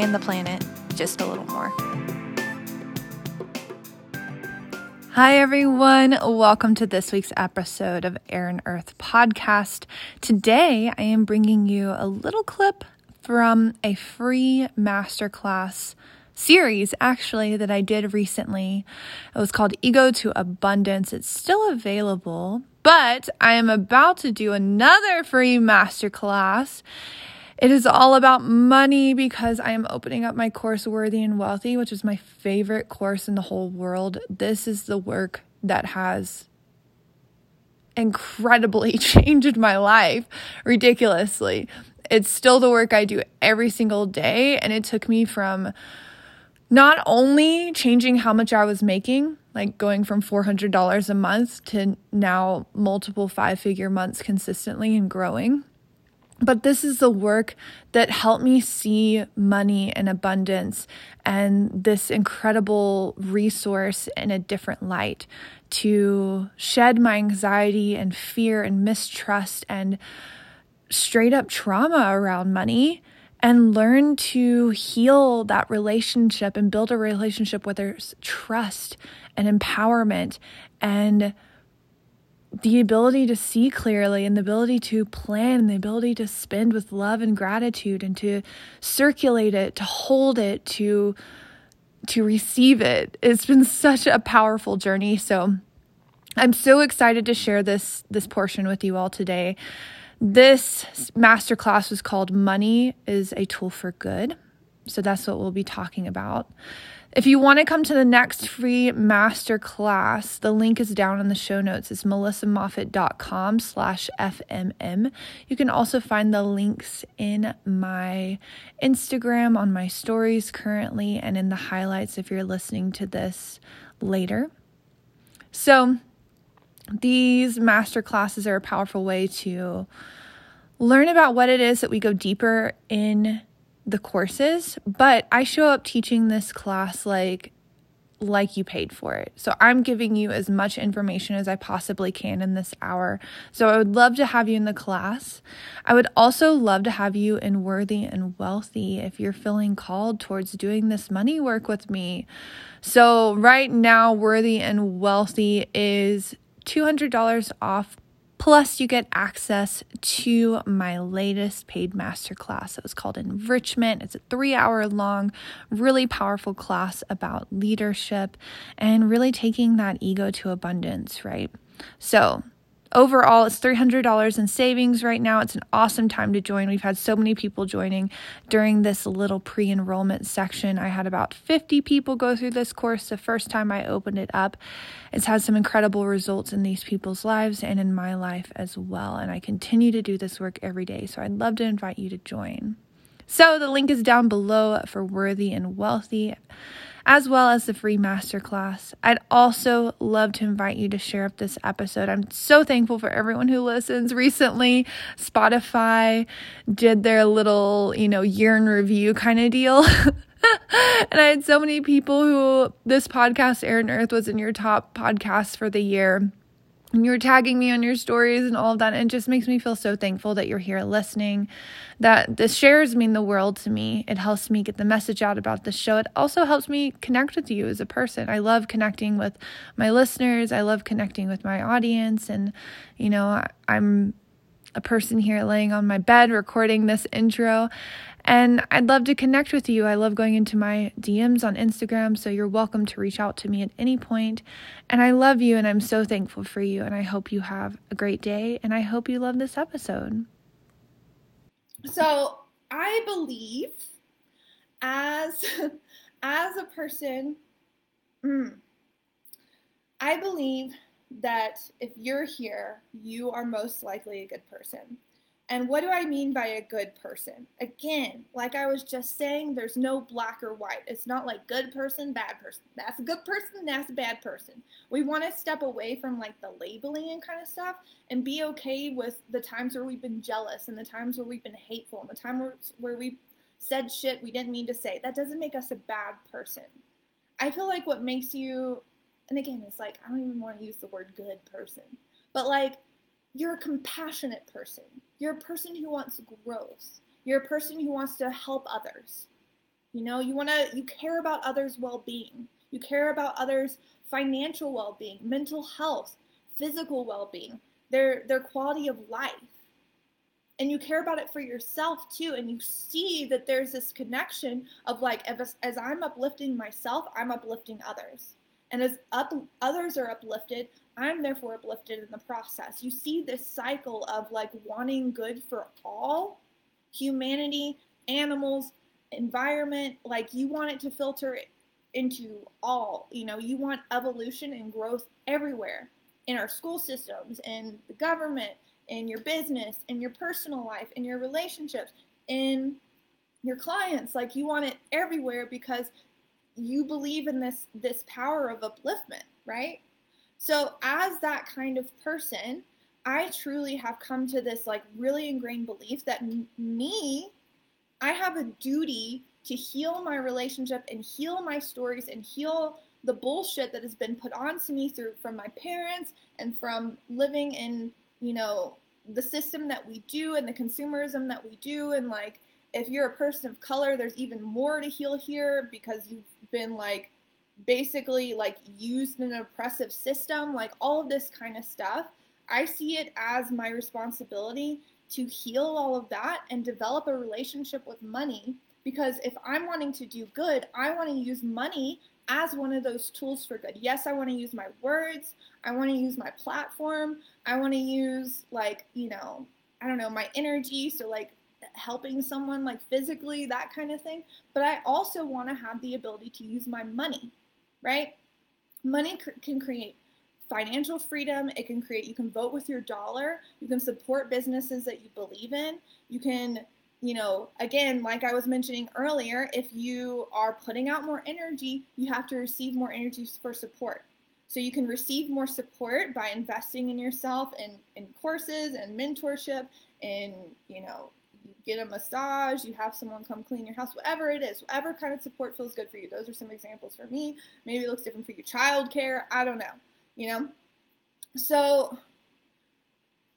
and the planet just a little more. Hi, everyone. Welcome to this week's episode of Air and Earth podcast. Today, I am bringing you a little clip from a free masterclass series actually that I did recently. It was called Ego to Abundance. It's still available, but I am about to do another free masterclass. It is all about money because I am opening up my course Worthy and Wealthy, which is my favorite course in the whole world. This is the work that has incredibly changed my life ridiculously. It's still the work I do every single day, and it took me from not only changing how much I was making, like going from $400 a month to now multiple five figure months consistently and growing. But this is the work that helped me see money and abundance and this incredible resource in a different light to shed my anxiety and fear and mistrust and straight up trauma around money and learn to heal that relationship and build a relationship where there's trust and empowerment and the ability to see clearly and the ability to plan and the ability to spend with love and gratitude and to circulate it to hold it to to receive it it's been such a powerful journey so i'm so excited to share this this portion with you all today this masterclass was called Money is a Tool for Good. So that's what we'll be talking about. If you want to come to the next free masterclass, the link is down in the show notes. It's melissamoffat.com slash FMM. You can also find the links in my Instagram on my stories currently and in the highlights if you're listening to this later. So these master classes are a powerful way to learn about what it is that we go deeper in the courses, but I show up teaching this class like like you paid for it. So I'm giving you as much information as I possibly can in this hour. So I would love to have you in the class. I would also love to have you in Worthy and Wealthy if you're feeling called towards doing this money work with me. So right now Worthy and Wealthy is $200 off. Plus, you get access to my latest paid masterclass. It was called Enrichment. It's a three hour long, really powerful class about leadership and really taking that ego to abundance, right? So, Overall, it's $300 in savings right now. It's an awesome time to join. We've had so many people joining during this little pre enrollment section. I had about 50 people go through this course the first time I opened it up. It's had some incredible results in these people's lives and in my life as well. And I continue to do this work every day. So I'd love to invite you to join. So the link is down below for Worthy and Wealthy as well as the free masterclass. I'd also love to invite you to share up this episode. I'm so thankful for everyone who listens. Recently, Spotify did their little, you know, year in review kind of deal. and I had so many people who this podcast, Air and Earth, was in your top podcasts for the year and you're tagging me on your stories and all of that. And it just makes me feel so thankful that you're here listening. That the shares mean the world to me. It helps me get the message out about the show. It also helps me connect with you as a person. I love connecting with my listeners. I love connecting with my audience. And, you know, I'm a person here laying on my bed recording this intro. And I'd love to connect with you. I love going into my DMs on Instagram, so you're welcome to reach out to me at any point. And I love you and I'm so thankful for you. And I hope you have a great day and I hope you love this episode. So I believe as as a person, mm, I believe that if you're here, you are most likely a good person. And what do I mean by a good person? Again, like I was just saying, there's no black or white. It's not like good person, bad person. That's a good person, that's a bad person. We want to step away from like the labeling and kind of stuff and be okay with the times where we've been jealous and the times where we've been hateful and the time where, where we said shit we didn't mean to say. That doesn't make us a bad person. I feel like what makes you, and again, it's like, I don't even want to use the word good person, but like, you're a compassionate person. You're a person who wants growth. You're a person who wants to help others. You know, you want to, you care about others' well being. You care about others' financial well being, mental health, physical well being, their, their quality of life. And you care about it for yourself too. And you see that there's this connection of like, as, as I'm uplifting myself, I'm uplifting others. And as up, others are uplifted, I'm therefore uplifted in the process. You see this cycle of like wanting good for all humanity, animals, environment, like you want it to filter into all. You know, you want evolution and growth everywhere in our school systems, in the government, in your business, in your personal life, in your relationships, in your clients. Like you want it everywhere because you believe in this this power of upliftment, right? So as that kind of person, I truly have come to this like really ingrained belief that m- me, I have a duty to heal my relationship and heal my stories and heal the bullshit that has been put onto me through from my parents and from living in, you know, the system that we do and the consumerism that we do and like if you're a person of color, there's even more to heal here because you've been like basically like used in an oppressive system, like all of this kind of stuff. I see it as my responsibility to heal all of that and develop a relationship with money because if I'm wanting to do good, I want to use money as one of those tools for good. Yes, I want to use my words, I want to use my platform, I want to use like, you know, I don't know, my energy, so like helping someone like physically, that kind of thing. But I also want to have the ability to use my money, right? Money can create financial freedom. It can create, you can vote with your dollar. You can support businesses that you believe in. You can, you know, again, like I was mentioning earlier, if you are putting out more energy, you have to receive more energy for support. So you can receive more support by investing in yourself in, in courses and mentorship and, you know, get a massage, you have someone come clean your house, whatever it is, whatever kind of support feels good for you. Those are some examples for me. Maybe it looks different for you. Childcare, I don't know, you know? So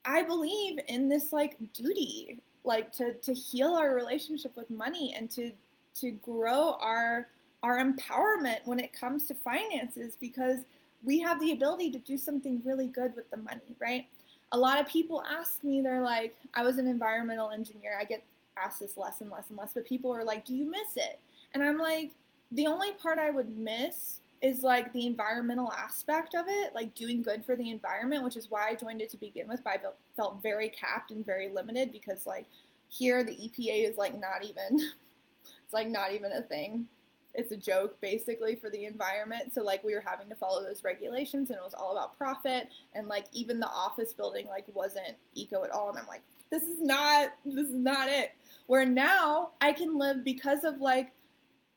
I believe in this like duty, like to, to heal our relationship with money and to to grow our our empowerment when it comes to finances because we have the ability to do something really good with the money, right? A lot of people ask me, they're like, I was an environmental engineer. I get asked this less and less and less, but people are like, Do you miss it? And I'm like, The only part I would miss is like the environmental aspect of it, like doing good for the environment, which is why I joined it to begin with. But I felt very capped and very limited because, like, here the EPA is like not even, it's like not even a thing it's a joke basically for the environment. So like we were having to follow those regulations and it was all about profit and like even the office building like wasn't eco at all and I'm like this is not this is not it. Where now I can live because of like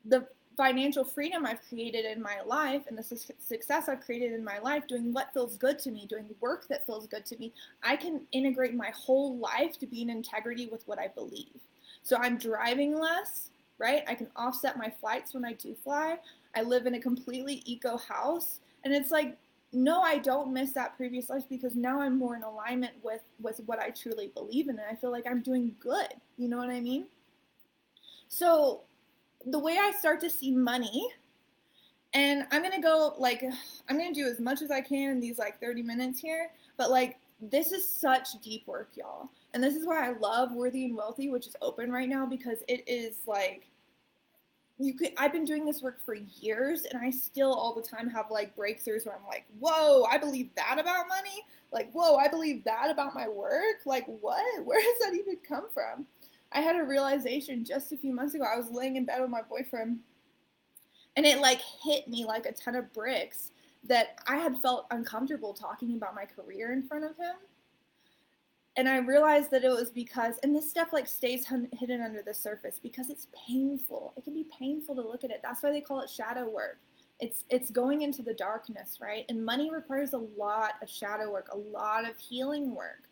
the financial freedom I've created in my life and the su- success I've created in my life doing what feels good to me, doing work that feels good to me. I can integrate my whole life to be in integrity with what I believe. So I'm driving less right? I can offset my flights when I do fly. I live in a completely eco house. And it's like, no, I don't miss that previous life because now I'm more in alignment with, with what I truly believe in. And I feel like I'm doing good. You know what I mean? So the way I start to see money, and I'm gonna go like I'm gonna do as much as I can in these like 30 minutes here, but like this is such deep work, y'all. And this is why I love Worthy and Wealthy, which is open right now because it is like you could I've been doing this work for years and I still all the time have like breakthroughs where I'm like, "Whoa, I believe that about money?" Like, "Whoa, I believe that about my work?" Like, "What? Where does that even come from?" I had a realization just a few months ago. I was laying in bed with my boyfriend and it like hit me like a ton of bricks that I had felt uncomfortable talking about my career in front of him and I realized that it was because, and this stuff like stays hidden under the surface because it's painful. It can be painful to look at it. That's why they call it shadow work. It's it's going into the darkness, right? And money requires a lot of shadow work, a lot of healing work.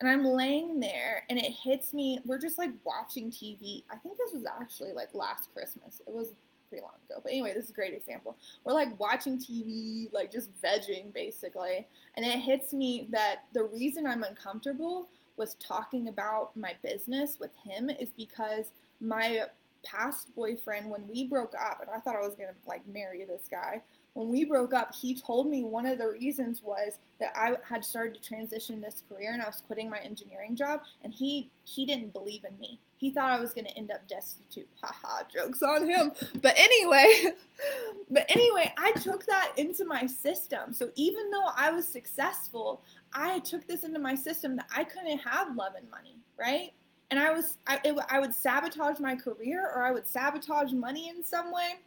And I'm laying there, and it hits me. We're just like watching TV. I think this was actually like last Christmas. It was pretty long ago. But anyway, this is a great example. We're like watching TV, like just vegging basically. And it hits me that the reason I'm uncomfortable was talking about my business with him is because my past boyfriend, when we broke up, and I thought I was gonna like marry this guy, when we broke up, he told me one of the reasons was that I had started to transition this career and I was quitting my engineering job, and he he didn't believe in me. He thought I was going to end up destitute. Haha, jokes on him. But anyway, but anyway, I took that into my system. So even though I was successful, I took this into my system that I couldn't have love and money, right? And I was I, it, I would sabotage my career or I would sabotage money in some way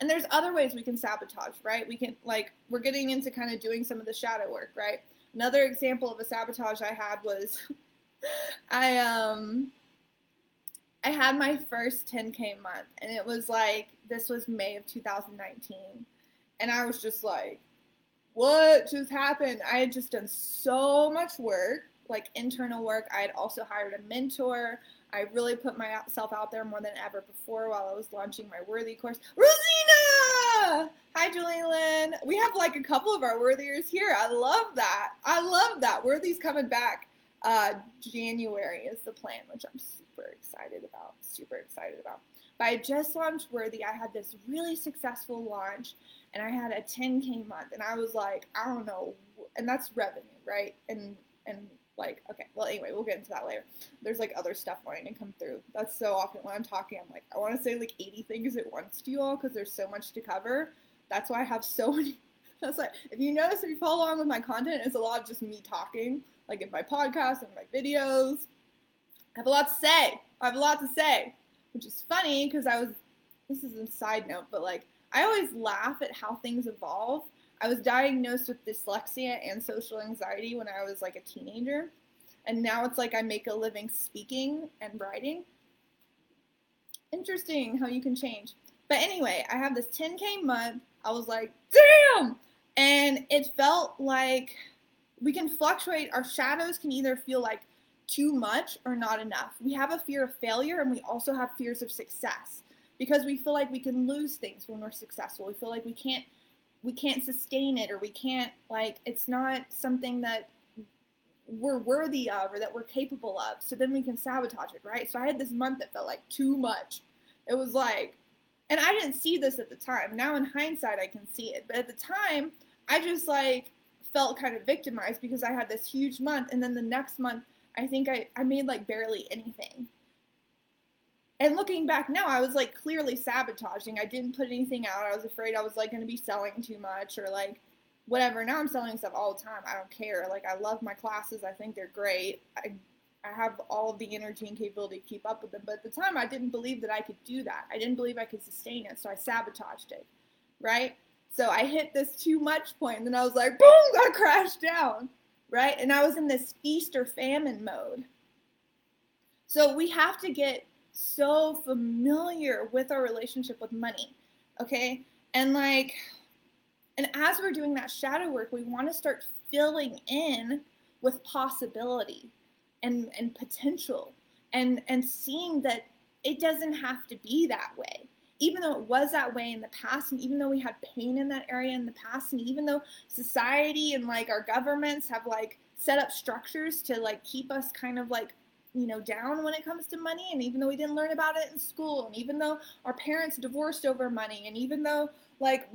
and there's other ways we can sabotage, right? We can, like, we're getting into kind of doing some of the shadow work, right? Another example of a sabotage I had was I, um, I had my first 10K month, and it was like, this was May of 2019. And I was just like, what just happened? I had just done so much work, like internal work. I had also hired a mentor. I really put myself out there more than ever before while I was launching my Worthy course. Hi, Julie Lynn. We have like a couple of our Worthiers here. I love that. I love that. Worthy's coming back. Uh, January is the plan, which I'm super excited about. Super excited about. But I just launched Worthy. I had this really successful launch and I had a 10K month. And I was like, I don't know. And that's revenue, right? And, and like okay well anyway we'll get into that later. There's like other stuff wanting to come through. That's so often when i'm talking i'm like i want to say like 80 things at once to you all because there's so much to cover. That's why i have so many that's like if you notice if you follow along with my content it's a lot of just me talking like in my podcast and my videos. I have a lot to say. I have a lot to say which is funny because i was this is a side note but like i always laugh at how things evolve I was diagnosed with dyslexia and social anxiety when I was like a teenager. And now it's like I make a living speaking and writing. Interesting how you can change. But anyway, I have this 10K month. I was like, damn! And it felt like we can fluctuate. Our shadows can either feel like too much or not enough. We have a fear of failure and we also have fears of success because we feel like we can lose things when we're successful. We feel like we can't we can't sustain it or we can't like it's not something that we're worthy of or that we're capable of. So then we can sabotage it right? So i had this month that felt like too much. It was like and i didn't see this at the time. Now in hindsight i can see it. But at the time i just like felt kind of victimized because i had this huge month and then the next month i think i, I made like barely anything and looking back now, I was like clearly sabotaging. I didn't put anything out. I was afraid I was like going to be selling too much or like whatever. Now I'm selling stuff all the time. I don't care. Like I love my classes. I think they're great. I I have all of the energy and capability to keep up with them. But at the time, I didn't believe that I could do that. I didn't believe I could sustain it. So I sabotaged it. Right. So I hit this too much point, and then I was like, boom, I crashed down. Right. And I was in this feast or famine mode. So we have to get so familiar with our relationship with money. Okay? And like, and as we're doing that shadow work, we want to start filling in with possibility and, and potential and, and seeing that it doesn't have to be that way. Even though it was that way in the past, and even though we had pain in that area in the past, and even though society and like our governments have like set up structures to like keep us kind of like you know down when it comes to money and even though we didn't learn about it in school and even though our parents divorced over money and even though like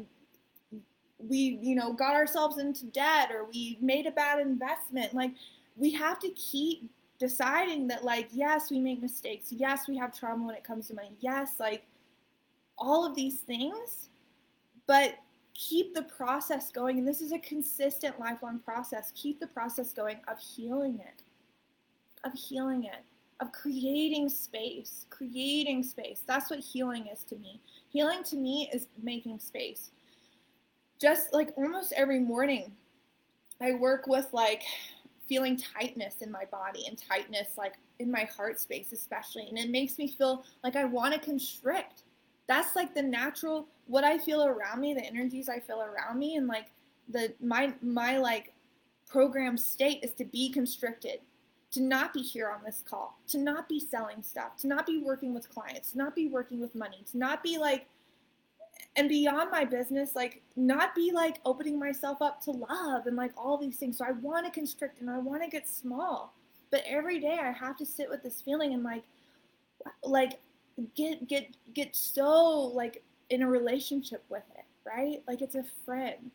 we you know got ourselves into debt or we made a bad investment like we have to keep deciding that like yes we make mistakes. Yes we have trauma when it comes to money. Yes like all of these things but keep the process going. And this is a consistent lifelong process. Keep the process going of healing it of healing it, of creating space, creating space. That's what healing is to me. Healing to me is making space. Just like almost every morning, I work with like feeling tightness in my body and tightness like in my heart space especially and it makes me feel like i want to constrict that's like the natural what i feel around me the energies i feel around me and like the my my like program state is to be constricted to not be here on this call to not be selling stuff to not be working with clients to not be working with money to not be like and beyond my business, like not be like opening myself up to love and like all these things. So I want to constrict and I want to get small. But every day I have to sit with this feeling and like like get get get so like in a relationship with it, right? Like it's a friend.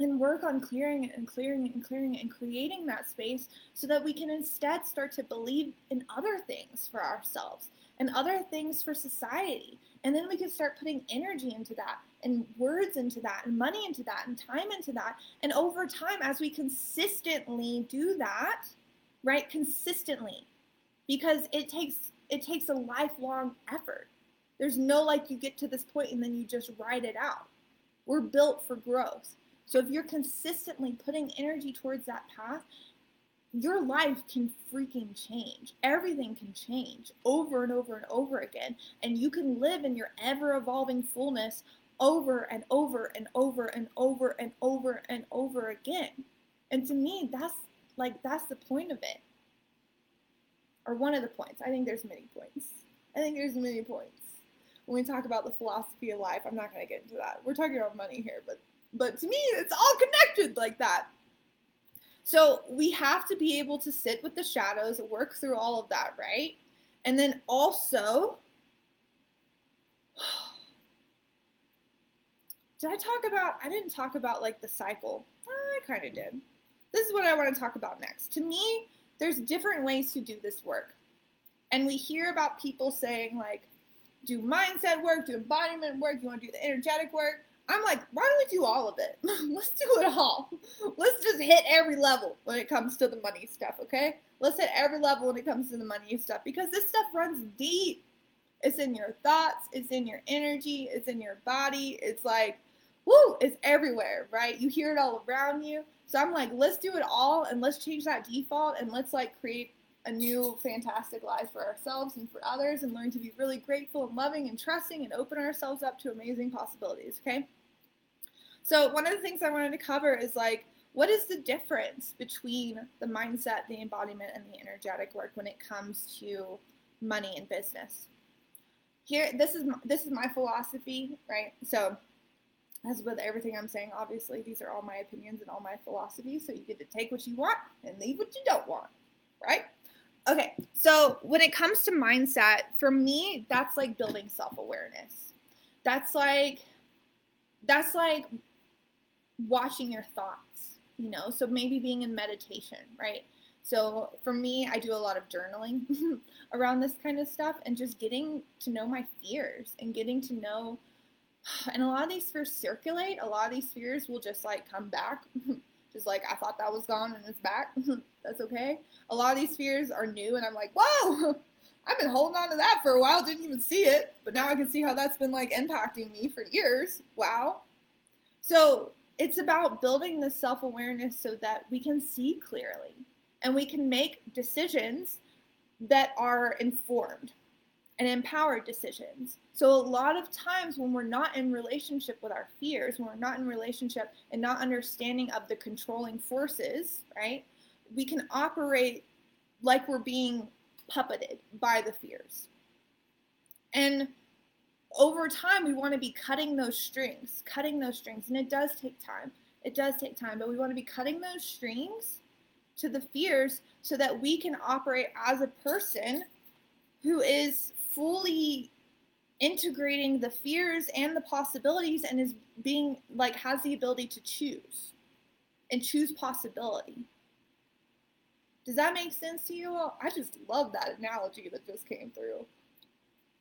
And work on clearing it and clearing it and clearing it and creating that space so that we can instead start to believe in other things for ourselves and other things for society and then we can start putting energy into that and words into that and money into that and time into that. And over time, as we consistently do that, right? Consistently, because it takes it takes a lifelong effort. There's no like you get to this point and then you just ride it out. We're built for growth. So if you're consistently putting energy towards that path, your life can freaking change. Everything can change over and over and over again. And you can live in your ever evolving fullness over and over and over and over and over and over again. And to me, that's like, that's the point of it. Or one of the points. I think there's many points. I think there's many points. When we talk about the philosophy of life, I'm not going to get into that. We're talking about money here, but but to me, it's all connected like that. So we have to be able to sit with the shadows, work through all of that, right? And then also, did I talk about? I didn't talk about like the cycle. I kind of did. This is what I want to talk about next. To me, there's different ways to do this work. And we hear about people saying, like, do mindset work, do embodiment work, you want to do the energetic work. I'm like, why don't we do all of it? Let's do it all. Let's just hit every level when it comes to the money stuff, okay? Let's hit every level when it comes to the money stuff because this stuff runs deep. It's in your thoughts, it's in your energy, it's in your body. It's like, woo, it's everywhere, right? You hear it all around you. So I'm like, let's do it all and let's change that default and let's like create a new fantastic life for ourselves and for others and learn to be really grateful and loving and trusting and open ourselves up to amazing possibilities, okay? So one of the things I wanted to cover is like, what is the difference between the mindset, the embodiment, and the energetic work when it comes to money and business? Here, this is this is my philosophy, right? So, as with everything I'm saying, obviously these are all my opinions and all my philosophies. So you get to take what you want and leave what you don't want, right? Okay, so when it comes to mindset, for me, that's like building self awareness. That's like that's like watching your thoughts, you know, so maybe being in meditation, right? So for me, I do a lot of journaling around this kind of stuff and just getting to know my fears and getting to know. And a lot of these fears circulate. A lot of these fears will just like come back. just like, I thought that was gone and it's back. That's okay. A lot of these fears are new and I'm like, whoa, I've been holding on to that for a while. Didn't even see it. But now I can see how that's been like impacting me for years. Wow. So it's about building the self awareness so that we can see clearly and we can make decisions that are informed and empowered decisions. So, a lot of times when we're not in relationship with our fears, when we're not in relationship and not understanding of the controlling forces, right, we can operate like we're being puppeted by the fears. And over time we want to be cutting those strings cutting those strings and it does take time. It does take time but we want to be cutting those strings to the fears so that we can operate as a person who is fully integrating the fears and the possibilities and is being like has the ability to choose and choose possibility. Does that make sense to you i just love that analogy that just came through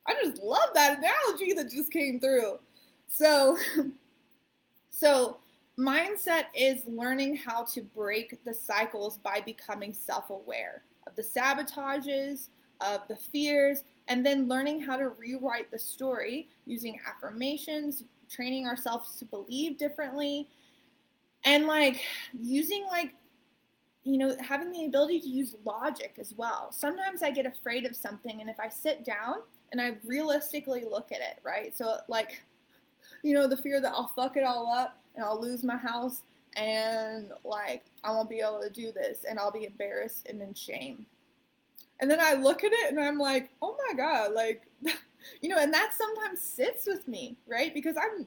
I just love that analogy that just came through. So, so mindset is learning how to break the cycles by becoming self-aware of the sabotages, of the fears, and then learning how to rewrite the story using affirmations, training ourselves to believe differently, and like using like you know, having the ability to use logic as well. Sometimes I get afraid of something, and if I sit down and I realistically look at it, right? So, like, you know, the fear that I'll fuck it all up and I'll lose my house and, like, I won't be able to do this and I'll be embarrassed and in shame. And then I look at it and I'm like, oh my God, like, you know, and that sometimes sits with me, right? Because I'm,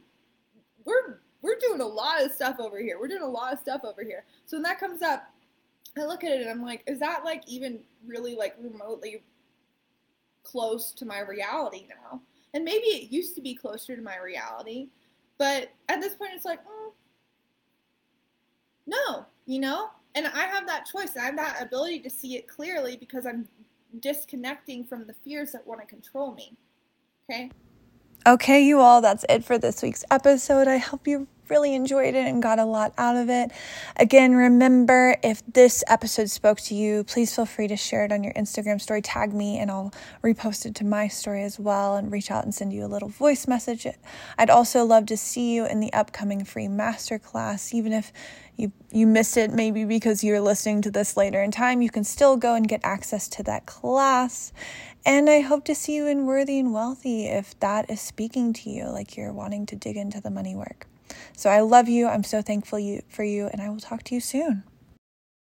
we're, we're doing a lot of stuff over here. We're doing a lot of stuff over here. So when that comes up, I look at it and I'm like, is that like even really like remotely close to my reality now? And maybe it used to be closer to my reality, but at this point it's like, mm, no, you know? And I have that choice. I have that ability to see it clearly because I'm disconnecting from the fears that want to control me. Okay? Okay, you all, that's it for this week's episode. I hope you really enjoyed it and got a lot out of it. Again, remember if this episode spoke to you, please feel free to share it on your Instagram story, tag me, and I'll repost it to my story as well and reach out and send you a little voice message. I'd also love to see you in the upcoming free masterclass, even if you you missed it maybe because you're listening to this later in time, you can still go and get access to that class. And I hope to see you in Worthy and Wealthy if that is speaking to you, like you're wanting to dig into the money work. So I love you. I'm so thankful you, for you, and I will talk to you soon.